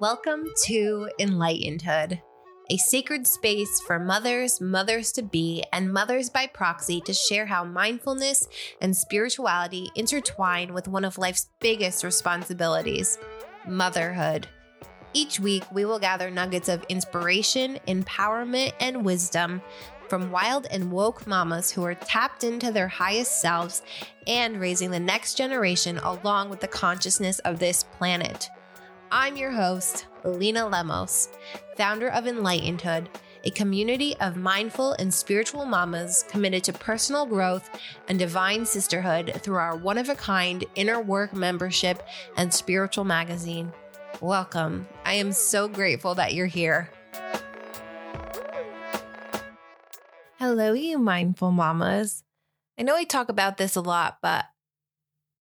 Welcome to Enlightenedhood, a sacred space for mothers, mothers to be, and mothers by proxy to share how mindfulness and spirituality intertwine with one of life's biggest responsibilities motherhood. Each week, we will gather nuggets of inspiration, empowerment, and wisdom from wild and woke mamas who are tapped into their highest selves and raising the next generation along with the consciousness of this planet. I'm your host, Lena Lemos, founder of Enlightenedhood, a community of mindful and spiritual mamas committed to personal growth and divine sisterhood through our one of a kind inner work membership and spiritual magazine. Welcome. I am so grateful that you're here. Hello, you mindful mamas. I know I talk about this a lot, but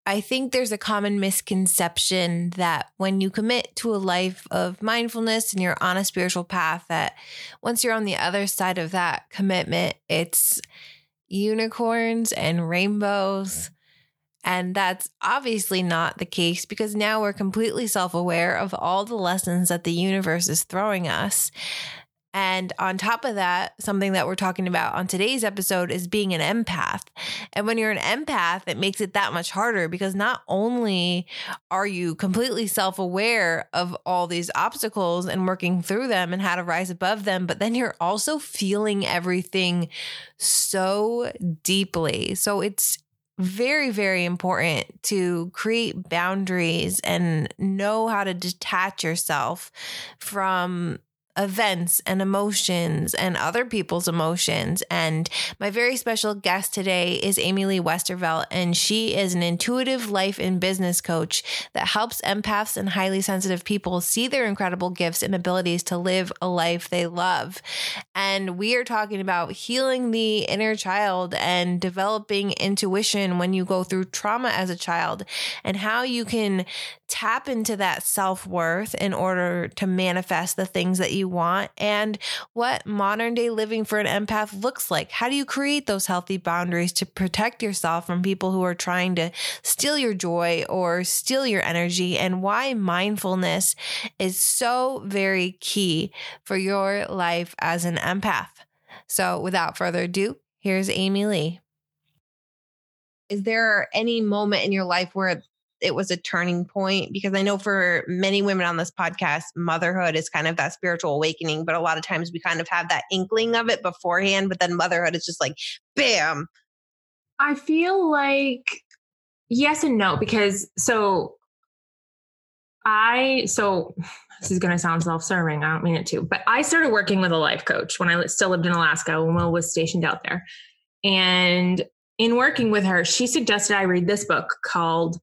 I think there's a common misconception that when you commit to a life of mindfulness and you're on a spiritual path, that once you're on the other side of that commitment, it's unicorns and rainbows. And that's obviously not the case because now we're completely self aware of all the lessons that the universe is throwing us. And on top of that, something that we're talking about on today's episode is being an empath. And when you're an empath, it makes it that much harder because not only are you completely self aware of all these obstacles and working through them and how to rise above them, but then you're also feeling everything so deeply. So it's very, very important to create boundaries and know how to detach yourself from events and emotions and other people's emotions. And my very special guest today is Amy Lee Westervelt, and she is an intuitive life and business coach that helps empaths and highly sensitive people see their incredible gifts and abilities to live a life they love. And we are talking about healing the inner child and developing intuition when you go through trauma as a child and how you can tap into that self worth in order to manifest the things that you want and what modern day living for an empath looks like. How do you create those healthy boundaries to protect yourself from people who are trying to steal your joy or steal your energy and why mindfulness is so very key for your life as an empath. So without further ado, here's Amy Lee. Is there any moment in your life where it was a turning point because I know for many women on this podcast, motherhood is kind of that spiritual awakening, but a lot of times we kind of have that inkling of it beforehand, but then motherhood is just like bam. I feel like yes and no because so I so this is going to sound self-serving. I don't mean it to, but I started working with a life coach when I still lived in Alaska when Will was stationed out there. And in working with her, she suggested I read this book called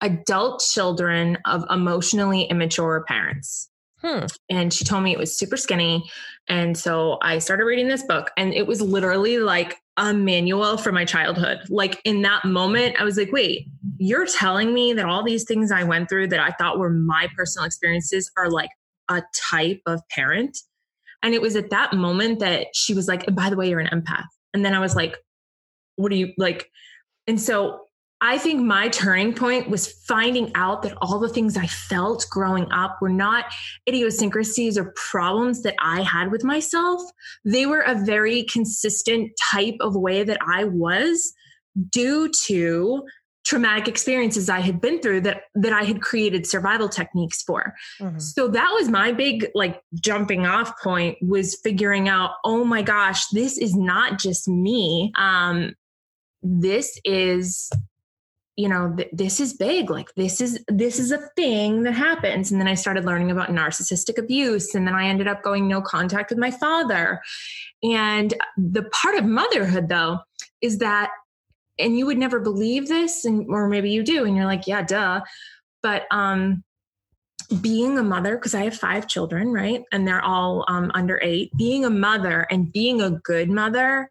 adult children of emotionally immature parents. Hmm. And she told me it was super skinny. And so I started reading this book, and it was literally like a manual for my childhood. Like in that moment, I was like, wait, you're telling me that all these things I went through that I thought were my personal experiences are like a type of parent? And it was at that moment that she was like, by the way, you're an empath. And then I was like, what do you like? And so I think my turning point was finding out that all the things I felt growing up were not idiosyncrasies or problems that I had with myself. They were a very consistent type of way that I was due to traumatic experiences I had been through that that I had created survival techniques for. Mm-hmm. So that was my big like jumping off point was figuring out, oh my gosh, this is not just me. Um this is you know th- this is big like this is this is a thing that happens. And then i started learning about narcissistic abuse and then i ended up going no contact with my father. And the part of motherhood though is that and you would never believe this and or maybe you do and you're like yeah duh. But um being a mother because i have five children right? And they're all um, under eight being a mother and being a good mother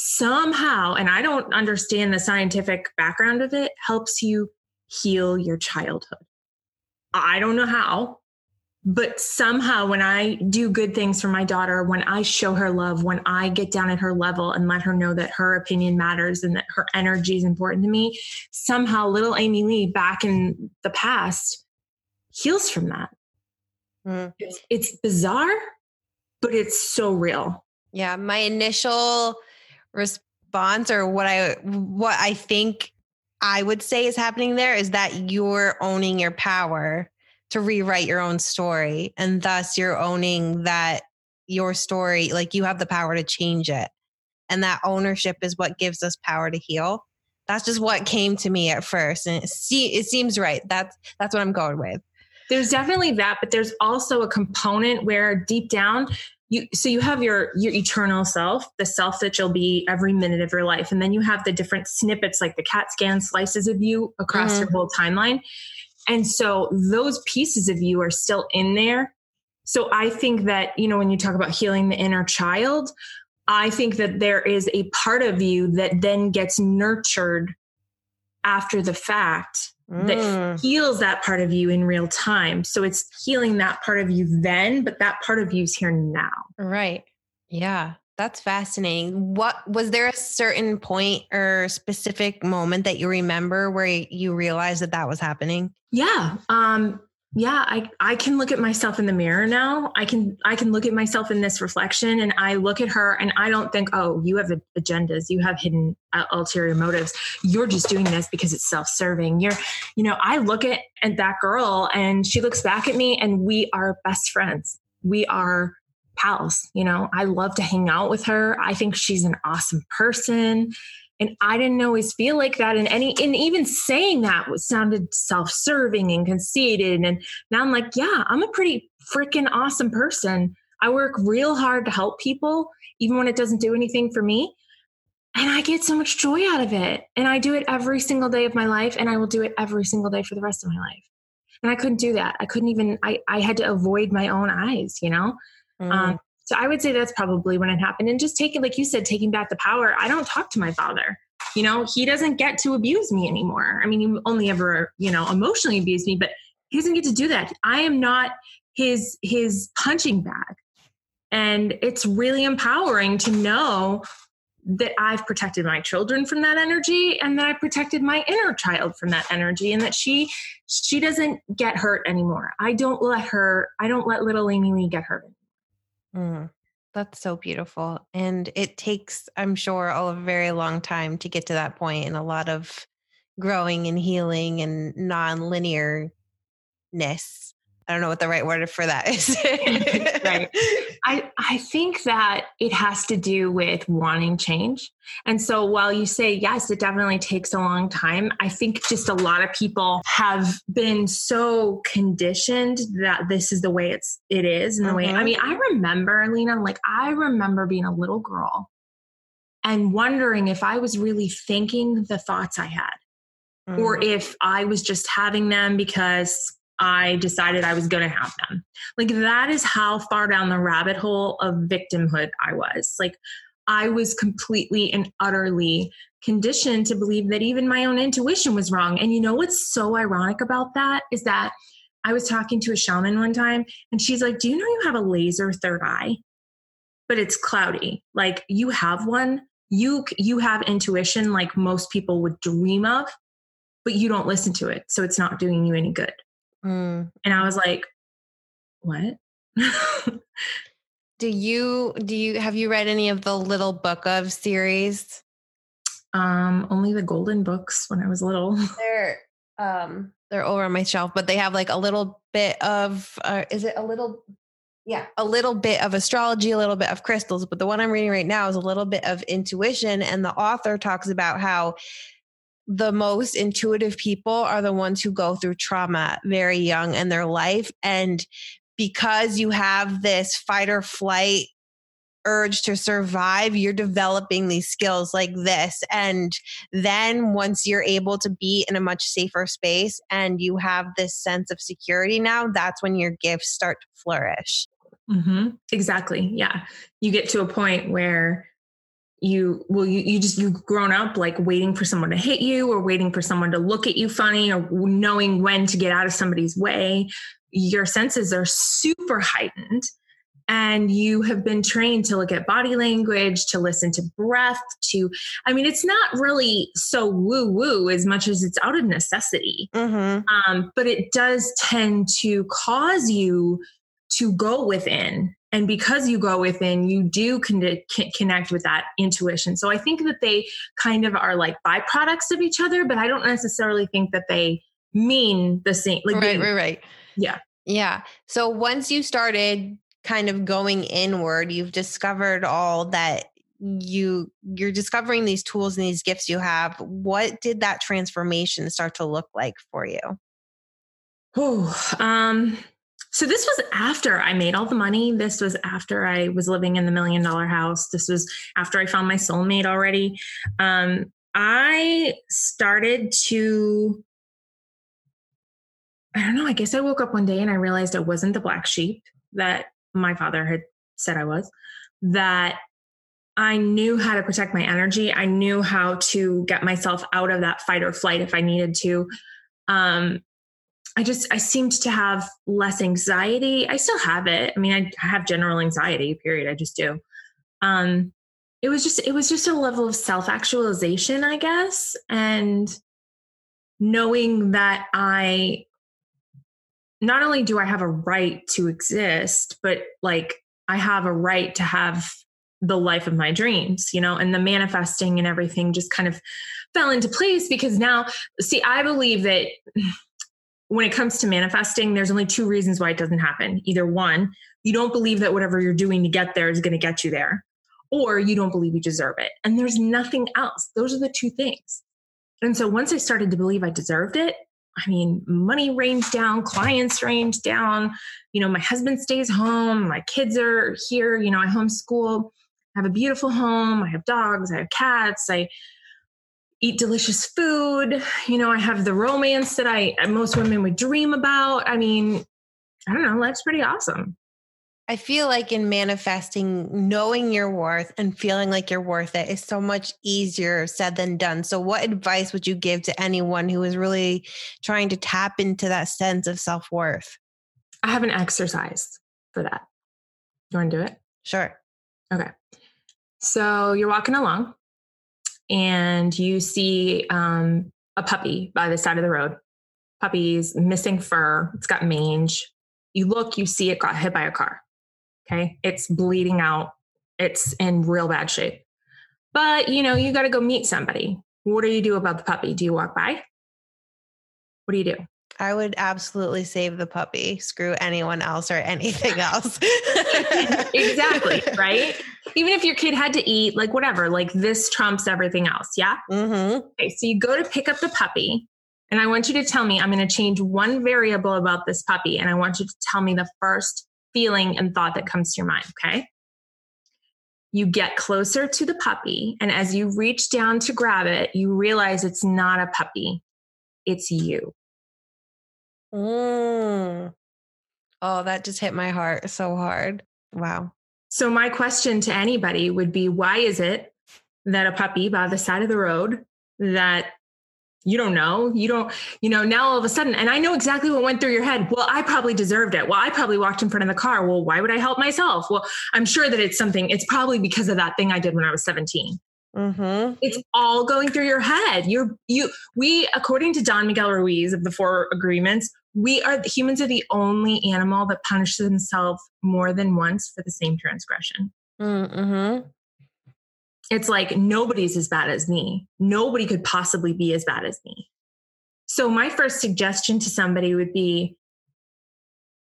somehow, and I don't understand the scientific background of it, helps you heal your childhood. I don't know how, but somehow when I do good things for my daughter, when I show her love, when I get down at her level and let her know that her opinion matters and that her energy is important to me, somehow little Amy Lee back in the past heals from that. Mm. It's, it's bizarre, but it's so real. Yeah, my initial response or what I what I think I would say is happening there is that you're owning your power to rewrite your own story and thus you're owning that your story like you have the power to change it. And that ownership is what gives us power to heal. That's just what came to me at first and it, see, it seems right. That's that's what i'm going with. There's definitely that but there's also a component where deep down you so you have your your eternal self the self that you'll be every minute of your life. And then you have the different snippets like the cat scan slices of you across mm-hmm. your whole timeline. And so those pieces of you are still in there. So i think that you know when you talk about healing the inner child i think that there is a part of you that then gets nurtured after the fact mm. that heals that part of you in real time. So it's healing that part of you then, but that part of you is here now. Right. Yeah. That's fascinating. What was there a certain point or specific moment that you remember where you realized that that was happening? Yeah. Um, yeah i i can look at myself in the mirror now. I can i can look at myself in this reflection and i look at her and i don't think oh you have agendas you have hidden uh, ulterior motives. You're just doing this because it's self-serving. You're you know i look at at that girl and she looks back at me and we are best friends. We are pals you know? I love to hang out with her. I think she's an awesome person and I didn't always feel like that. And any, and even saying that was sounded self-serving and conceited. And now I'm like, yeah, I'm a pretty freaking awesome person. I work real hard to help people, even when it doesn't do anything for me. And I get so much joy out of it. And I do it every single day of my life. And I will do it every single day for the rest of my life. And I couldn't do that. I couldn't even, I, I had to avoid my own eyes, you know? Mm. Um, so I would say that's probably when it happened. And just taking, like you said, taking back the power. I don't talk to my father. You know, he doesn't get to abuse me anymore. I mean, he only ever, you know, emotionally abused me, but he doesn't get to do that. I am not his his punching bag. And it's really empowering to know that I've protected my children from that energy and that I protected my inner child from that energy and that she she doesn't get hurt anymore. I don't let her I don't let little Amy Lee get hurt Mm, that's so beautiful. And it takes, I'm sure, a very long time to get to that point and a lot of growing and healing and non linearness. I don't know what the right word for that is. right. I, I think that it has to do with wanting change. And so while you say, yes, it definitely takes a long time, I think just a lot of people have been so conditioned that this is the way it's, it is. And the mm-hmm. way, I mm-hmm. mean, I remember, Lena, like I remember being a little girl and wondering if I was really thinking the thoughts I had. Mm-hmm. Or if I was just having them because I decided I was going to have them. Like that is how far down the rabbit hole of victimhood I was. Like I was completely and utterly conditioned to believe that even my own intuition was wrong. And you know what's so ironic about that is that I was talking to a shaman one time and she's like, Do you know you have a laser third eye? But it's cloudy. Like you have one. You you have intuition like most people would dream of, but you don't listen to it. So it's not doing you any good. Mm. And I was like, what? do you do you have you read any of the little book of series? Um, only the golden books when I was little. They're um they're over on my shelf, but they have like a little bit of uh, is it a little yeah, a little bit of astrology, a little bit of crystals, but the one I'm reading right now is a little bit of intuition and the author talks about how the most intuitive people are the ones who go through trauma very young in their life. And because you have this fight or flight urge to survive, you're developing these skills like this. And then once you're able to be in a much safer space and you have this sense of security now, that's when your gifts start to flourish. Mm-hmm. Exactly. Yeah. You get to a point where you well you, you just you've grown up like waiting for someone to hit you or waiting for someone to look at you funny or knowing when to get out of somebody's way your senses are super heightened and you have been trained to look at body language to listen to breath to i mean it's not really so woo woo as much as it's out of necessity mm-hmm. um, but it does tend to cause you to go within and because you go within you do con- connect with that intuition. So i think that they kind of are like byproducts of each other but i don't necessarily think that they mean the same like right right right. Yeah. Yeah. So once you started kind of going inward you've discovered all that you you're discovering these tools and these gifts you have. What did that transformation start to look like for you? Oh um so this was after I made all the money. This was after I was living in the million dollar house. This was after I found my soulmate already. Um, I started to, I don't know, I guess I woke up one day and I realized I wasn't the black sheep that my father had said I was, that I knew how to protect my energy. I knew how to get myself out of that fight or flight if I needed to. Um, I just I seemed to have less anxiety. I still have it. I mean, I, have general anxiety. Period. I just do. Um, it was just it was just a level of self actualization, I guess, and knowing that I not only do I have a right to exist, but like I have a right to have the life of my dreams, you know, and the manifesting and everything just kind of fell into place because now, see, I believe that when it comes to manifesting, there's only two reasons why it doesn't happen. Either one, you don't believe that whatever you're doing to get there is going to get you there, or you don't believe you deserve it. And there's nothing else. Those are the two things. And so once I started to believe I deserved it, I mean, money rained down, clients rained down. You know, my husband stays home, my kids are here, you know, I homeschool. I have a beautiful home, I have dogs, I have cats, I eat delicious food. You know, I have the romance that I uh, most women would dream about. I mean, I don't know, life's pretty awesome. I feel like in manifesting, knowing your worth and feeling like you're worth it is so much easier said than done. So, what advice would you give to anyone who is really trying to tap into that sense of self worth? I have an exercise for that. You want to do it? Sure. Okay. So, you're walking along and you see um, a puppy by the side of the road. Puppy's missing fur, it's got mange. You look, you see it got hit by a car. Okay. It's bleeding out, it's in real bad shape. But you know, you got to go meet somebody. What do you do about the puppy? Do you walk by? What do you do? I would absolutely save the puppy. Screw anyone else or anything else. exactly. Right. Even if your kid had to eat, like whatever, like this trumps everything else. Yeah. Mm-hmm. Okay. So you go to pick up the puppy, and I want you to tell me, I'm going to change one variable about this puppy, and I want you to tell me the first feeling and thought that comes to your mind. Okay. You get closer to the puppy, and as you reach down to grab it, you realize it's not a puppy, it's you. Mm. Oh, that just hit my heart so hard. Wow. So, my question to anybody would be why is it that a puppy by the side of the road that you don't know, you don't, you know, now all of a sudden, and I know exactly what went through your head. Well, I probably deserved it. Well, I probably walked in front of the car. Well, why would I help myself? Well, I'm sure that it's something, it's probably because of that thing I did when I was 17. Mm-hmm. It's all going through your head. You're you. We, according to Don Miguel Ruiz of the Four Agreements, we are humans are the only animal that punishes themselves more than once for the same transgression. Mm-hmm. It's like nobody's as bad as me. Nobody could possibly be as bad as me. So my first suggestion to somebody would be: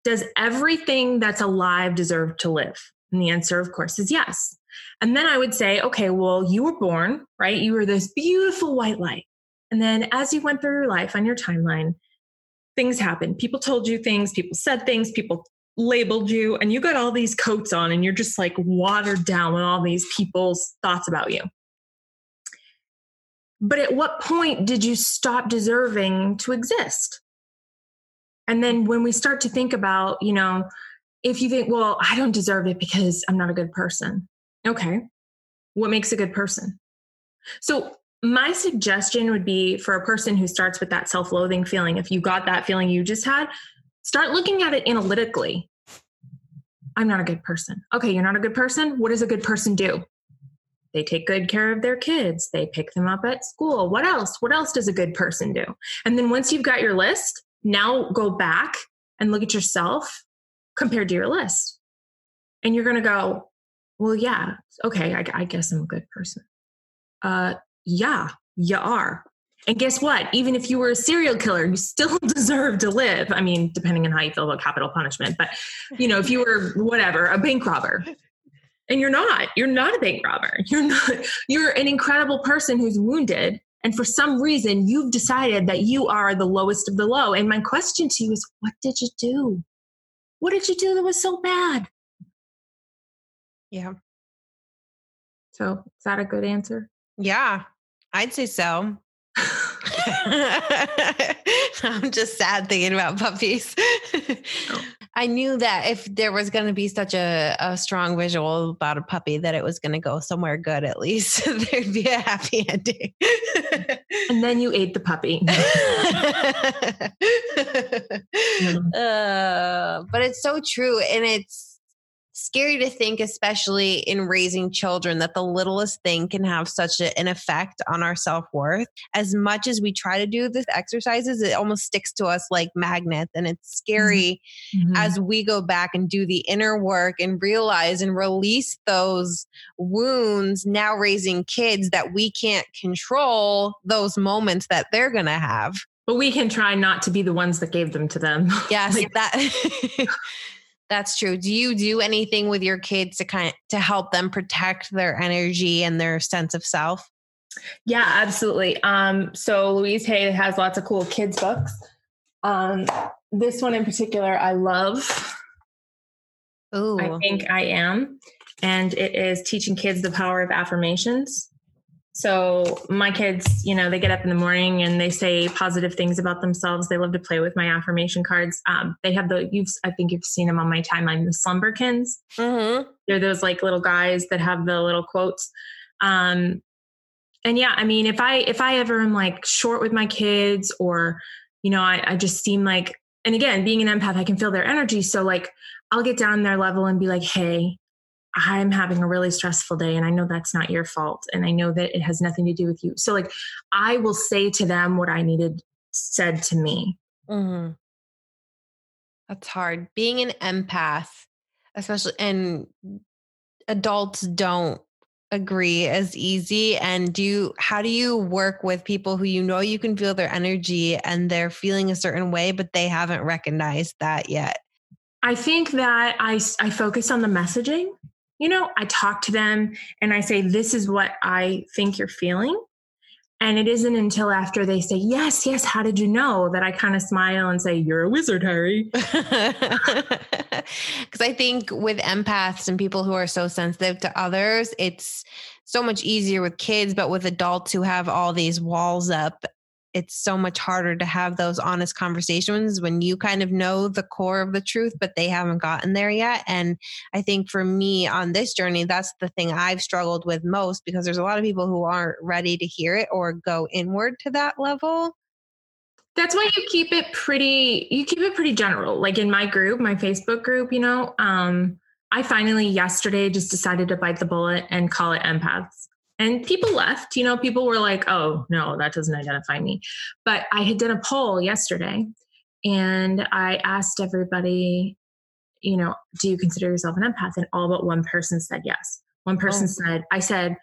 Does everything that's alive deserve to live? And the answer, of course, is yes. And then I would say, okay, well, you were born, right? You were this beautiful white light. And then as you went through your life on your timeline, things happened. People told you things, people said things, people labeled you, and you got all these coats on, and you're just like watered down with all these people's thoughts about you. But at what point did you stop deserving to exist? And then when we start to think about, you know, if you think, well, I don't deserve it because I'm not a good person. Okay. What makes a good person? So, my suggestion would be for a person who starts with that self loathing feeling, if you got that feeling you just had, start looking at it analytically. I'm not a good person. Okay, you're not a good person. What does a good person do? They take good care of their kids. They pick them up at school. What else? What else does a good person do? And then once you've got your list, now go back and look at yourself compared to your list. And you're going to go, well, yeah, okay, I, I guess I'm a good person. Uh, yeah, you are. And guess what? Even if you were a serial killer, you still deserve to live. I mean, depending on how you feel about capital punishment, but you know, if you were whatever, a bank robber, and you're not, you're not a bank robber. You're not, you're an incredible person who's wounded. And for some reason, you've decided that you are the lowest of the low. And my question to you is, what did you do? What did you do that was so bad? Yeah. So, is that a good answer? Yeah, I'd say so. I'm just sad thinking about puppies. Oh. I knew that if there was going to be such a, a strong visual about a puppy, that it was going to go somewhere good at least. There'd be a happy ending. and then you ate the puppy. uh, but it's so true. And it's, scary to think, especially in raising children, that the littlest thing can have such a, an effect on our self worth. As much as we try to do these exercises, it almost sticks to us like magnets. And it's scary mm-hmm. as we go back and do the inner work and realize and release those wounds, now raising kids that we can't control those moments that they're going to have. But we can try not to be the ones that gave them to them. Yes, like, that. That's true. Do you do anything with your kids to kind of, to help them protect their energy and their sense of self? Yeah, absolutely. Um, so Louise Hay has lots of cool kids books. Um, this one in particular, I love. Ooh. I think I am, and it is teaching kids the power of affirmations. So my kids, you know, they get up in the morning and they say positive things about themselves. They love to play with my affirmation cards. Um, they have the you've I think you've seen them on my timeline, the Slumberkins. Mm-hmm. They're those like little guys that have the little quotes. Um, and yeah, I mean, if I if I ever am like short with my kids or you know, I, I just seem like and again, being an empath, I can feel their energy. So like I'll get down their level and be like, hey, I'm having a really stressful day and I know that's not your fault and I know that it has nothing to do with you. So like I will say to them what I needed said to me. Mm-hmm. That's hard. Being an empath, especially and adults don't agree as easy and do you how do you work with people who you know you can feel their energy and they're feeling a certain way but they haven't recognized that yet I think that I, I focus on the messaging you know, I talk to them and I say, This is what I think you're feeling. And it isn't until after they say, Yes, yes, how did you know? that I kind of smile and say, You're a wizard, Harry. Because I think with empaths and people who are so sensitive to others, it's so much easier with kids, but with adults who have all these walls up it's so much harder to have those honest conversations when you kind of know the core of the truth, but they haven't gotten there yet. And I think for me on this journey, that's the thing I've struggled with most because there's a lot of people who aren't ready to hear it or go inward to that level. That's why you keep it pretty, you keep it pretty general. Like in my group, my Facebook group, you know, um, I finally yesterday just decided to bite the bullet and call it empaths and people left you know people were like oh no that doesn't identify me. But i had done a poll yesterday and i asked everybody you know do you consider yourself an empath? And all but one person said yes. One person oh. said i said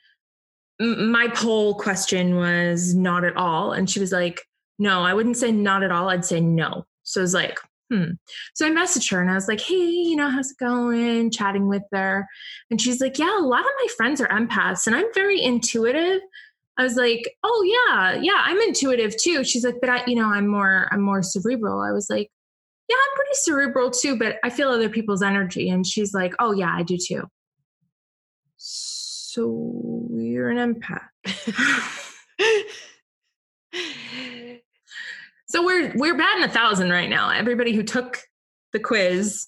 my poll question was not at all. And she was like no i wouldn't say not at all i'd say no. So it was like hmm. So I messaged her and I was like, hey, you know, how's it going? Chatting with her. And she's like, yeah, a lot of my friends are empaths and I'm very intuitive. I was like, oh yeah, yeah, I'm intuitive too. She's like, but I, you know, I'm more, I'm more cerebral. I was like, yeah, I'm pretty cerebral too, but I feel other people's energy. And she's like, oh yeah, I do too. So you're an empath. So we're we're batting a thousand right now. Everybody who took the quiz,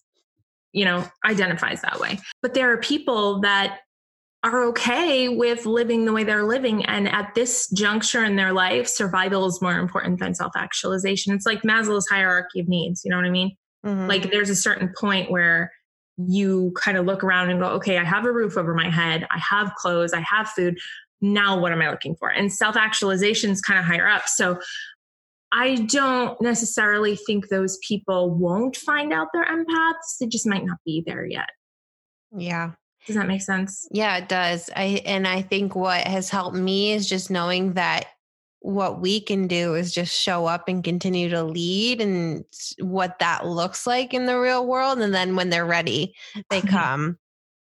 you know, identifies that way. But there are people that are okay with living the way they're living. And at this juncture in their life, survival is more important than self actualization. It's like Maslow's hierarchy of needs. You know what I mean? Mm-hmm. Like there's a certain point where you kind of look around and go, okay, I have a roof over my head, I have clothes, I have food. Now, what am I looking for? And self actualization is kind of higher up. So I don't necessarily think those people won't find out they're empaths. They just might not be there yet. Yeah. Does that make sense? Yeah, it does. I and I think what has helped me is just knowing that what we can do is just show up and continue to lead and what that looks like in the real world and then when they're ready, they mm-hmm. come.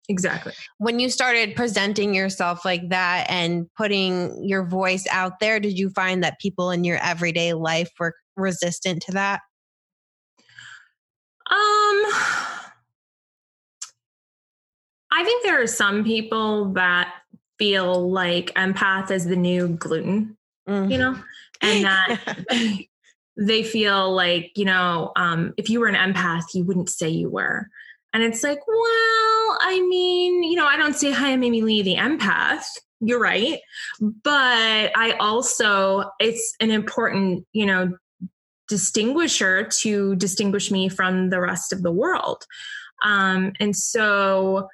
Exactly. When you started presenting yourself like that and putting your voice out there, did you find that people in your everyday life were resistant to that? Um I think there are some people that feel like empath is the new gluten, mm-hmm. you know, and that they feel like, you know, um, if you were an empath, you wouldn't say you were. And it's like, well, I mean, you know, I don't say hi, I'm Amy Lee, the empath. You're right. But I also, it's an important, you know, distinguisher to distinguish me from the rest of the world. Um, and so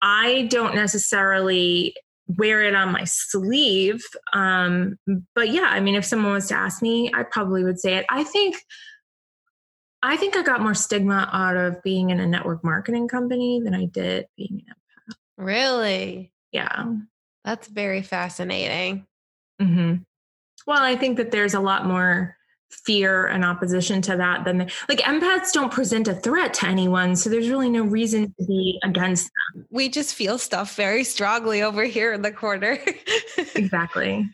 I don't necessarily wear it on my sleeve. Um, but yeah, I mean, if someone was to ask me, I probably would say it. I think, I think I got more stigma out of being in a network marketing company than I did being an empath. Really? Yeah. That's very fascinating. Mm-hmm. Well, I think that there's a lot more fear and opposition to that then like empaths don't present a threat to anyone so there's really no reason to be against them we just feel stuff very strongly over here in the corner exactly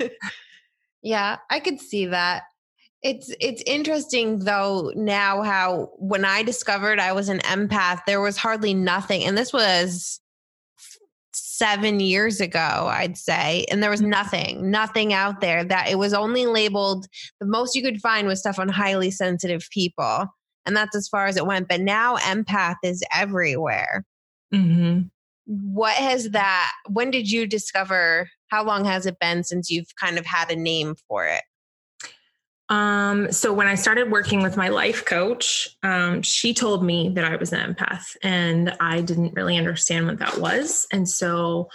yeah i could see that it's it's interesting though now how when i discovered i was an empath there was hardly nothing and this was seven years ago, I'd say. And there was mm-hmm. nothing, nothing out there that it was only labeled the most you could find was stuff on highly sensitive people. And that's as far as it went. But now empath is everywhere. Mm-hmm. What has that, when did you discover, how long has it been since you've kind of had a name for it? Um, so when I started working with my life coach, um, she told me that I was an empath and I didn't really understand what that was. And so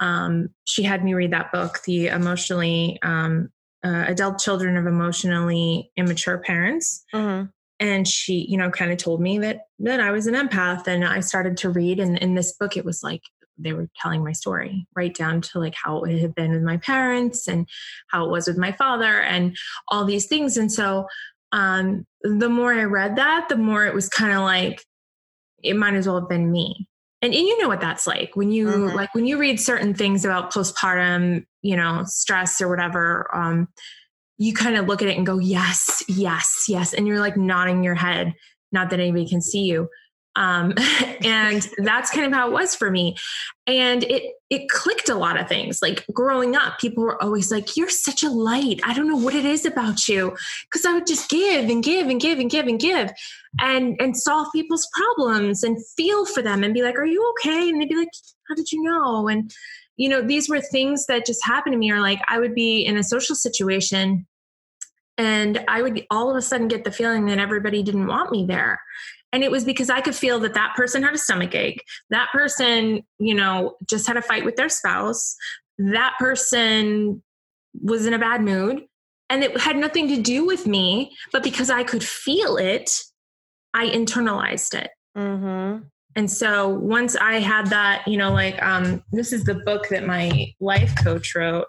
um, she had me read that book, The Emotionally um, uh, Adult Children of Emotionally Immature Parents. Mm-hmm. And she, you know, kind of told me that that I was an empath, and I started to read. And in this book, it was like they were telling my story right down to like how it had been with my parents and how it was with my father and all these things. And so um the more i read that the more it was kind of like it might as well have been me. And, and you know what that's like when you mm-hmm. like when you read certain things about postpartum you know stress or whatever um you kind of look at it and go yes yes yes and you're like nodding your head not that anybody can see you um, and that's kind of how it was for me. And it it clicked a lot of things. Like growing up, people were always like, "You're such a light. I don't know what it is about you," because I would just give and give and give and give and give, and and solve people's problems and feel for them and be like, "Are you okay?" And they'd be like, "How did you know?" And you know, these were things that just happened to me. Or like, I would be in a social situation and I would all of a sudden get the feeling that everybody didn't want me there. And it was because I could feel that that person had a stomach ache. That person, you know, just had a fight with their spouse. That person was in a bad mood. And it had nothing to do with me, but because I could feel it, I internalized it. Mm-hmm. And so once I had that, you know, like um, this is the book that my life coach wrote,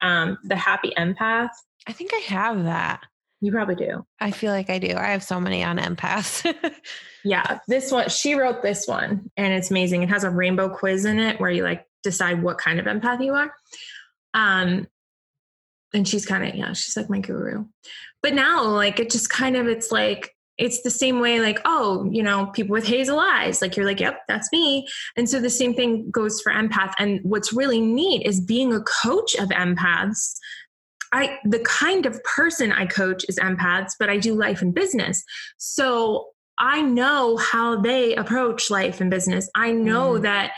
um, The Happy Empath. I think I have that. You probably do. I feel like I do. I have so many on empaths. yeah. This one, she wrote this one and it's amazing. It has a rainbow quiz in it where you like decide what kind of empath you are. Um, and she's kind of, yeah, she's like my guru. But now, like, it just kind of, it's like, it's the same way, like, oh, you know, people with hazel eyes, like, you're like, yep, that's me. And so the same thing goes for empath. And what's really neat is being a coach of empaths I the kind of person I coach is empaths, but I do life and business. So I know how they approach life and business. I know mm. that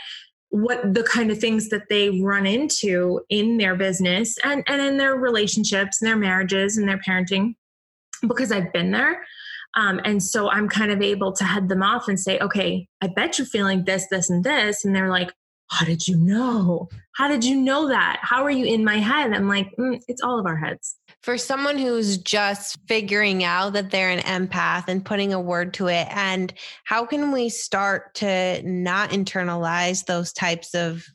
what the kind of things that they run into in their business and, and in their relationships and their marriages and their parenting because I've been there. Um, and so I'm kind of able to head them off and say, okay, I bet you're feeling this, this, and this. And they're like, how did you know? How did you know that? How are you in my head? I'm like, mm, it's all of our heads. For someone who's just figuring out that they're an empath and putting a word to it, and how can we start to not internalize those types of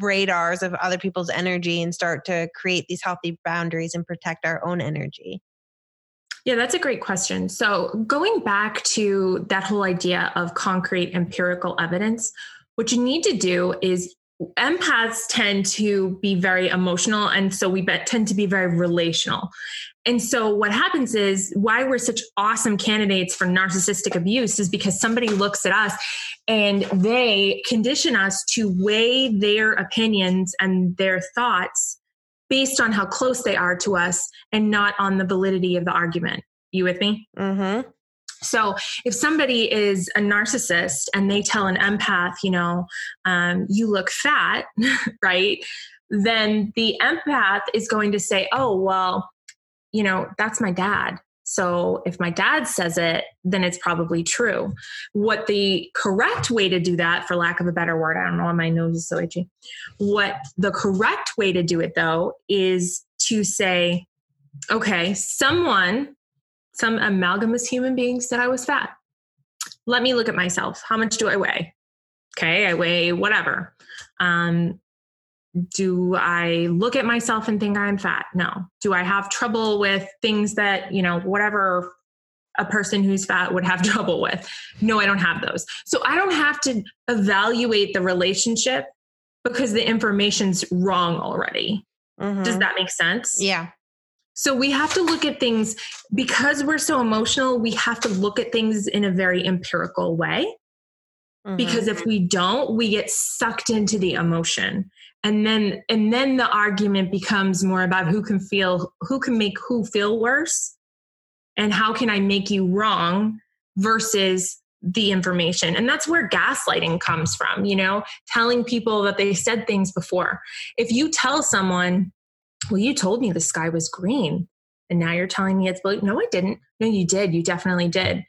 radars of other people's energy and start to create these healthy boundaries and protect our own energy? Yeah, that's a great question. So, going back to that whole idea of concrete empirical evidence, what you need to do is empaths tend to be very emotional and so we tend to be very relational. And so what happens is why we're such awesome candidates for narcissistic abuse is because somebody looks at us and they condition us to weigh their opinions and their thoughts based on how close they are to us and not on the validity of the argument. You with me? Mm-hmm. So if somebody is a narcissist and they tell an empath, you know, um, you look fat, right? Then the empath is going to say, oh, well, you know, that's my dad. So if my dad says it, then it's probably true. What the correct way to do that, for lack of a better word, I don't know why my nose is so itchy. What the correct way to do it though is to say, okay, someone some amalgamous human beings said I was fat. Let me look at myself. How much do I weigh? Okay, I weigh whatever. Um, do I look at myself and think I'm fat? No. Do I have trouble with things that, you know, whatever a person who's fat would have trouble with? No, I don't have those. So I don't have to evaluate the relationship because the information's wrong already. Mm-hmm. Does that make sense? Yeah. So we have to look at things because we're so emotional, we have to look at things in a very empirical way. Mm-hmm. Because if we don't, we get sucked into the emotion. And then and then the argument becomes more about who can feel who can make who feel worse and how can I make you wrong versus the information. And that's where gaslighting comes from, you know, telling people that they said things before. If you tell someone well, you told me the sky was green and now you're telling me it's blue. No, I didn't. No, you did. You definitely did.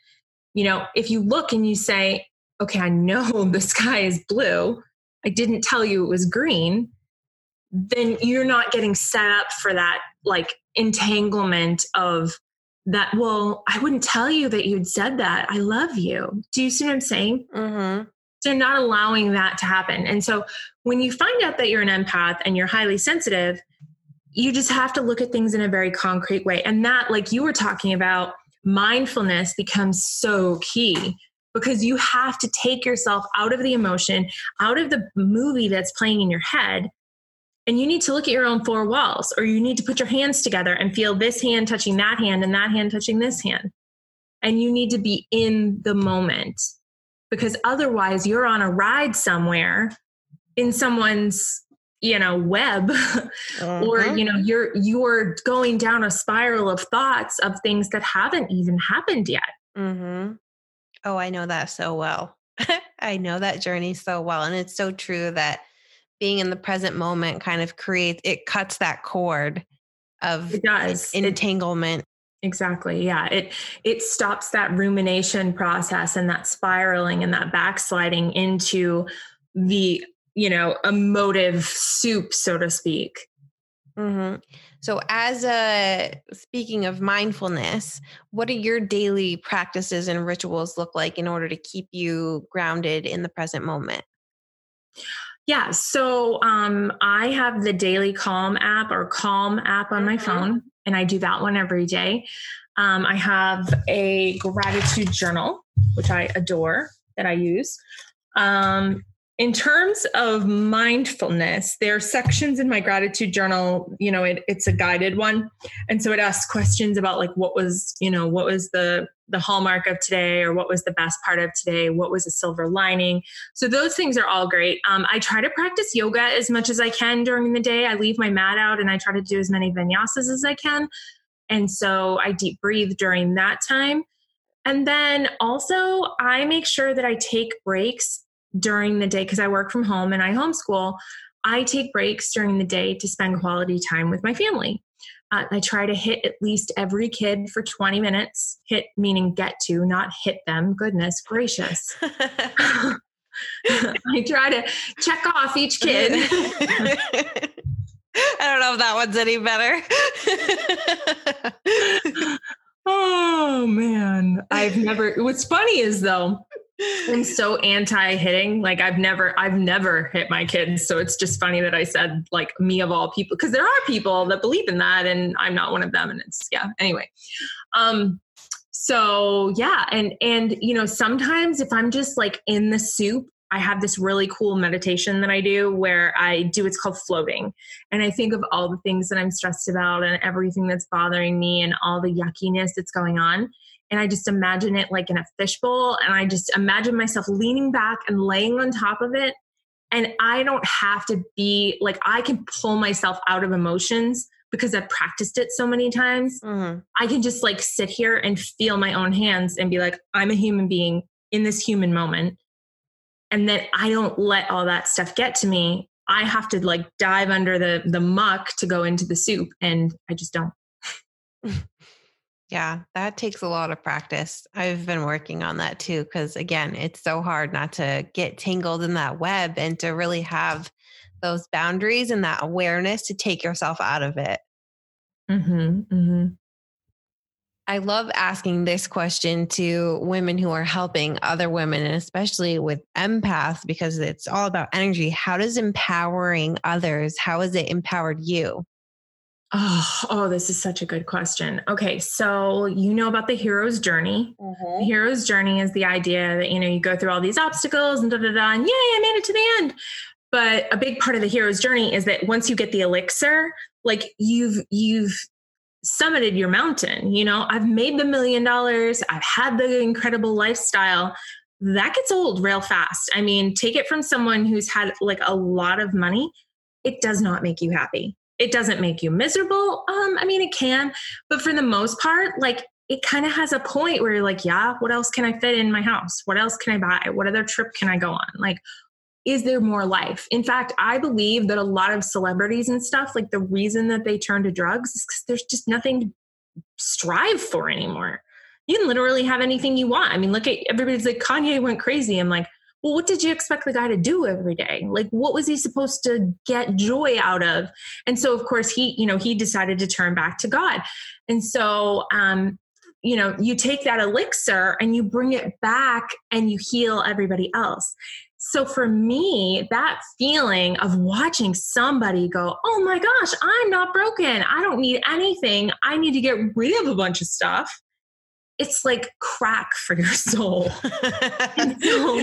You know, if you look and you say, okay, I know the sky is blue, I didn't tell you it was green, then you're not getting set up for that like entanglement of that. Well, I wouldn't tell you that you'd said that. I love you. Do you see what I'm saying? Mm-hmm. So, not allowing that to happen. And so, when you find out that you're an empath and you're highly sensitive, you just have to look at things in a very concrete way. And that, like you were talking about, mindfulness becomes so key because you have to take yourself out of the emotion, out of the movie that's playing in your head. And you need to look at your own four walls, or you need to put your hands together and feel this hand touching that hand and that hand touching this hand. And you need to be in the moment because otherwise you're on a ride somewhere in someone's you know web or you know you're you're going down a spiral of thoughts of things that haven't even happened yet. Mm-hmm. oh i know that so well. I know that journey so well and it's so true that being in the present moment kind of creates it cuts that cord of it does. Entanglement. It, exactly yeah. It it stops that rumination process and that spiraling and that backsliding into the you know, emotive soup, so to speak. Mm-hmm. So, as a speaking of mindfulness, what do your daily practices and rituals look like in order to keep you grounded in the present moment? Yeah, so um, I have the Daily Calm app or Calm app on my mm-hmm. phone, and I do that one every day. Um, I have a gratitude journal, which I adore, that I use. Um, in terms of mindfulness there are sections in my gratitude journal you know it, it's a guided one. And so it asks questions about like what was you know what was the the hallmark of today or what was the best part of today? What was a silver lining? So those things are all great. Um, i try to practice yoga as much as i can during the day. I leave my mat out and i try to do as many vinyasas as i can. And so i deep breathe during that time. And then also i make sure that i take breaks during the day because I work from home and I homeschool. I take breaks during the day to spend quality time with my family. Uh, I try to hit at least every kid for 20 minutes. Hit meaning get to, not hit them. Goodness gracious. I try to check off each kid. I don't know if that one's any better. oh man. I've never what's funny is though, I'm so anti hitting. Like I've never, I've never hit my kids. So it's just funny that I said like me of all people, because there are people that believe in that and I'm not one of them. And it's, yeah. Anyway. Um, so yeah. And, and, you know, sometimes if I'm just like in the soup I have this really cool meditation that I do where I do it's called floating. And I think of all the things that I'm stressed about and everything that's bothering me and all the yuckiness that's going on. And I just imagine it like in a fishbowl. And I just imagine myself leaning back and laying on top of it. And I don't have to be like, I can pull myself out of emotions because I've practiced it so many times. Mm-hmm. I can just like sit here and feel my own hands and be like, I'm a human being in this human moment and then I don't let all that stuff get to me. I have to like dive under the the muck to go into the soup and I just don't. Yeah, that takes a lot of practice. I've been working on that too cuz again, it's so hard not to get tangled in that web and to really have those boundaries and that awareness to take yourself out of it. Mhm. Mhm. I love asking this question to women who are helping other women, and especially with empaths, because it's all about energy. How does empowering others, how has it empowered you? Oh, oh, this is such a good question. Okay, so you know about the hero's journey. Mm-hmm. The hero's journey is the idea that you know you go through all these obstacles and da da da, and yay, I made it to the end. But a big part of the hero's journey is that once you get the elixir, like you've you've summited your mountain. You know, I've made the million dollars, I've had the incredible lifestyle. That gets old real fast. I mean, take it from someone who's had like a lot of money, it does not make you happy. It doesn't make you miserable. Um, I mean, it can, but for the most part, like it kind of has a point where you're like, yeah, what else can I fit in my house? What else can I buy? What other trip can I go on? Like, is there more life? In fact, I believe that a lot of celebrities and stuff, like the reason that they turn to drugs is because there's just nothing to strive for anymore. You can literally have anything you want. I mean, look at everybody's like, Kanye went crazy. I'm like, well, what did you expect the guy to do every day? Like, what was he supposed to get joy out of? And so, of course, he, you know, he decided to turn back to God. And so, um, you know, you take that elixir and you bring it back and you heal everybody else. So for me, that feeling of watching somebody go, oh my gosh, I'm not broken. I don't need anything. I need to get rid of a bunch of stuff. It's like crack for your soul. so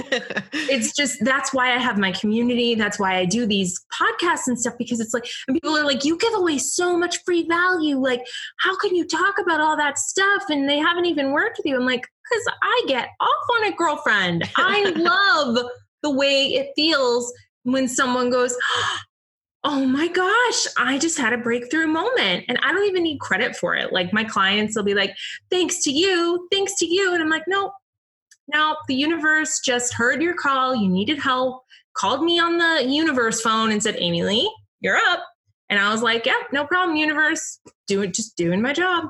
it's just that's why I have my community. That's why I do these podcasts and stuff because it's like, and people are like, you give away so much free value. Like, how can you talk about all that stuff and they haven't even worked with you? I'm like, because I get off on a girlfriend. I love the way it feels when someone goes, Oh Oh my gosh, I just had a breakthrough moment. And I don't even need credit for it. Like my clients will be like, Thanks to you, thanks to you. And I'm like, No, no, the universe just heard your call. You needed help, called me on the universe phone and said, Amy Lee, you're up. And I was like, Yeah, no problem, universe. Doing just doing my job.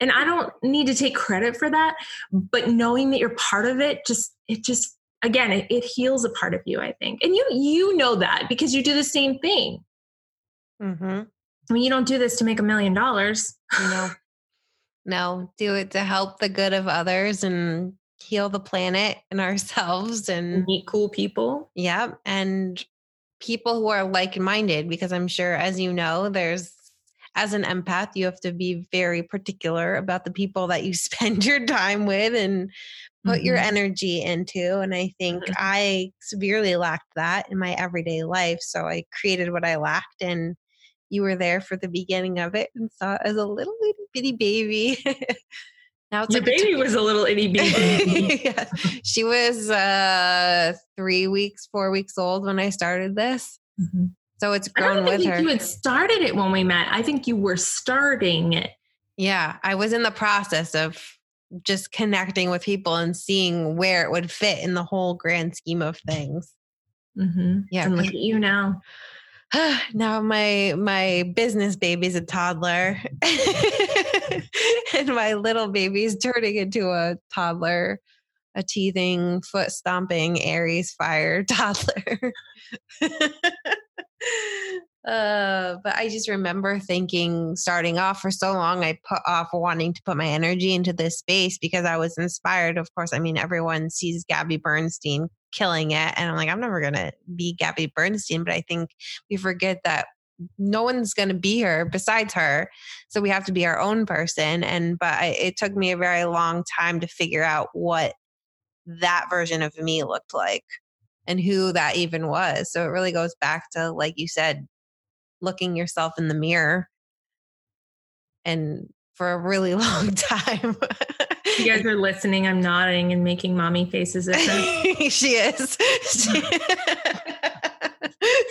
And I don't need to take credit for that. But knowing that you're part of it, just it just again it, it, heals a part of you i think. And you you know that because you do the same thing. Mm-hmm. i mean you don't do this to make a million dollars. No. No do it to help the good of others and heal the planet and ourselves and meet cool people. Yeah and people who are like-minded because i'm sure as you know there's as an empath, you have to be very particular about the people that you spend your time with and put mm-hmm. your energy into. And I think mm-hmm. I severely lacked that in my everyday life. So I created what I lacked. And you were there for the beginning of it and saw it as a little itty bitty baby. now it's Your like baby was a little itty bitty. yeah. She was uh, three weeks, four weeks old when I started this. Mm-hmm. So it's grown with her. I think you had started it when we met. I think you were starting it. Yeah, I was in the process of just connecting with people and seeing where it would fit in the whole grand scheme of things. Mm-hmm. Yeah, and look at you now. now my my business baby's a toddler, and my little baby's turning into a toddler a teething, foot stomping Aries fire toddler. Uh, but I just remember thinking, starting off for so long, I put off wanting to put my energy into this space because I was inspired. Of course, I mean, everyone sees Gabby Bernstein killing it. And I'm like, I'm never going to be Gabby Bernstein. But I think we forget that no one's going to be her besides her. So we have to be our own person. And, but I, it took me a very long time to figure out what that version of me looked like and who that even was. So it really goes back to, like you said, looking yourself in the mirror and for a really long time. you guys are listening. I'm nodding and making mommy faces at her. she is. She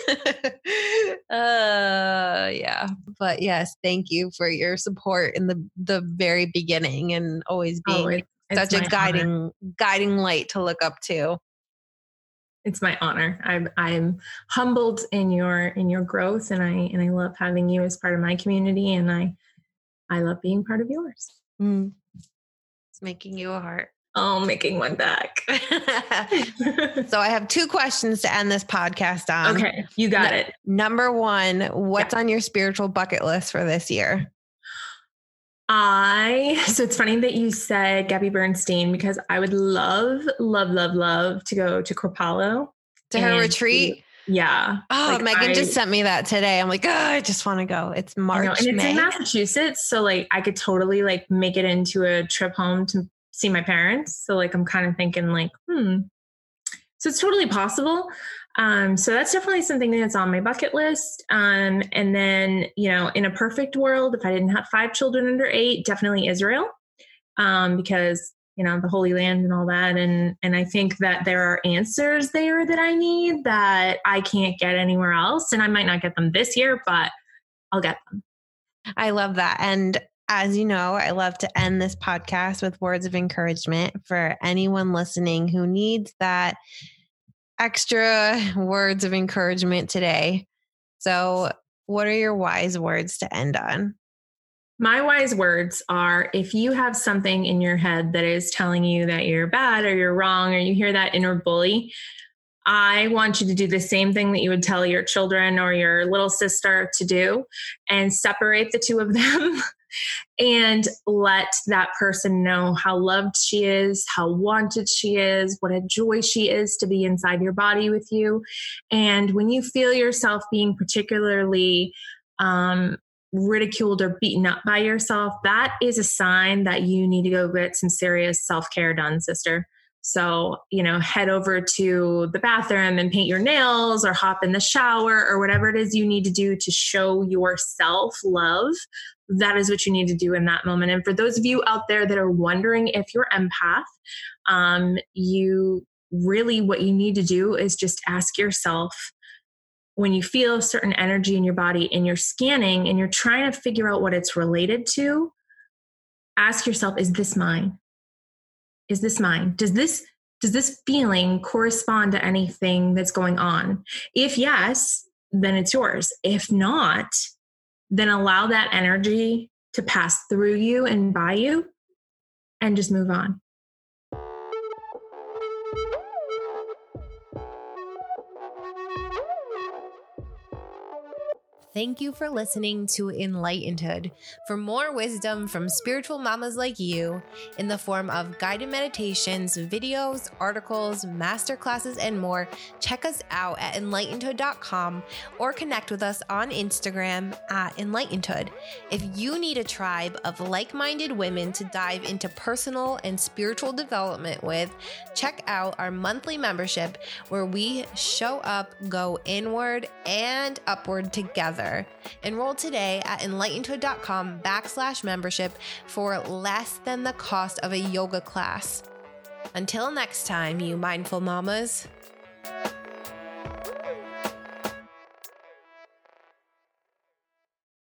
uh yeah but yes thank you for your support in the the very beginning and always being oh, it, such a guiding honor. guiding light to look up to it's my honor. I'm I'm humbled in your in your growth, and I and I love having you as part of my community, and I I love being part of yours. Mm. It's making you a heart. Oh, making one back. so I have two questions to end this podcast on. Okay, you got it. Number one, what's yeah. on your spiritual bucket list for this year? I so it's funny that you said Gabby Bernstein because I would love, love, love, love to go to Kripalu to her retreat. yeah. Oh, like Megan I, just sent me that today. I'm like, oh, I just want to go. It's March. and it's May. in Massachusetts. So like I could totally like make it into a trip home to see my parents. So like I'm kind of thinking like, hmm. So it's totally possible. Um, so that's definitely something that's on my bucket list. Um, and then, you know, in a perfect world, if I didn't have five children under eight, definitely Israel, um, because you know the Holy Land and all that. And and I think that there are answers there that I need that I can't get anywhere else, and I might not get them this year, but I'll get them. I love that, and as you know, I love to end this podcast with words of encouragement for anyone listening who needs that extra words of encouragement today. So, what are your wise words to end on? My wise words are if you have something in your head that is telling you that you're bad or you're wrong, or you hear that inner bully, I want you to do the same thing that you would tell your children or your little sister to do and separate the two of them and let that person know how loved she is, how wanted she is, what a joy she is to be inside your body with you. And when you feel yourself being particularly um, ridiculed or beaten up by yourself, that is a sign that you need to go get some serious self care done, sister. So, you know, head over to the bathroom and paint your nails or hop in the shower or whatever it is you need to do to show yourself love. That is what you need to do in that moment. And for those of you out there that are wondering if you're empath, um, you really what you need to do is just ask yourself when you feel a certain energy in your body and you're scanning and you're trying to figure out what it's related to, ask yourself, is this mine? is this mine? Does this does this feeling correspond to anything that's going on? If yes, then it's yours. If not, then allow that energy to pass through you and by you and just move on. Thank you for listening to Enlightenedhood. For more wisdom from spiritual mamas like you, in the form of guided meditations, videos, articles, masterclasses, and more, check us out at enlightenedhood.com or connect with us on Instagram at enlightenedhood. If you need a tribe of like minded women to dive into personal and spiritual development with, check out our monthly membership where we show up, go inward and upward together together. Enroll today at enlightenedhood.com backslash membership for less than the cost of a yoga class. Until next time, you mindful mamas.